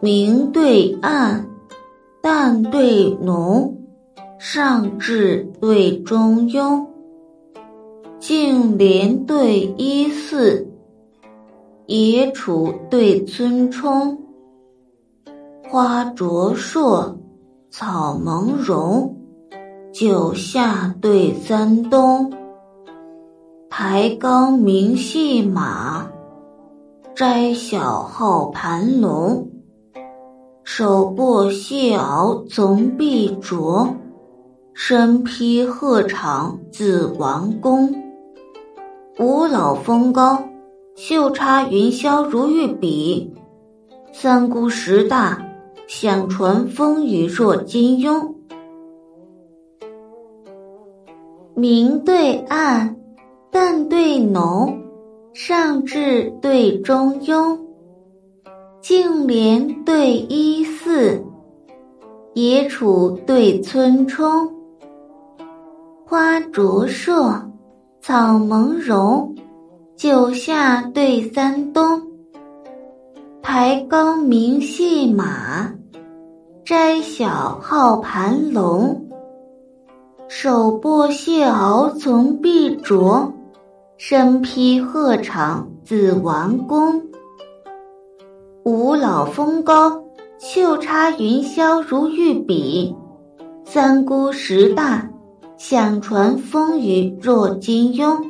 明对暗，淡对浓，上至对中庸，净莲对依寺，野楚对村冲，花灼烁，草蒙茸，九夏对三冬，抬高明细马，摘小号盘龙。手握蟹螯从碧卓，身披鹤氅自王宫。五老峰高，袖插云霄如玉笔。三姑石大，响传风雨若金庸。明对暗，淡对浓，上至对中庸。净莲对依寺，野楚对村冲。花灼烁，草蒙茸，九夏对三冬。排高明细马，摘小号盘龙。手握蟹螯从碧卓，身披鹤氅自王宫。五老峰高，秀插云霄如玉笔；三姑石大，响传风雨若金庸。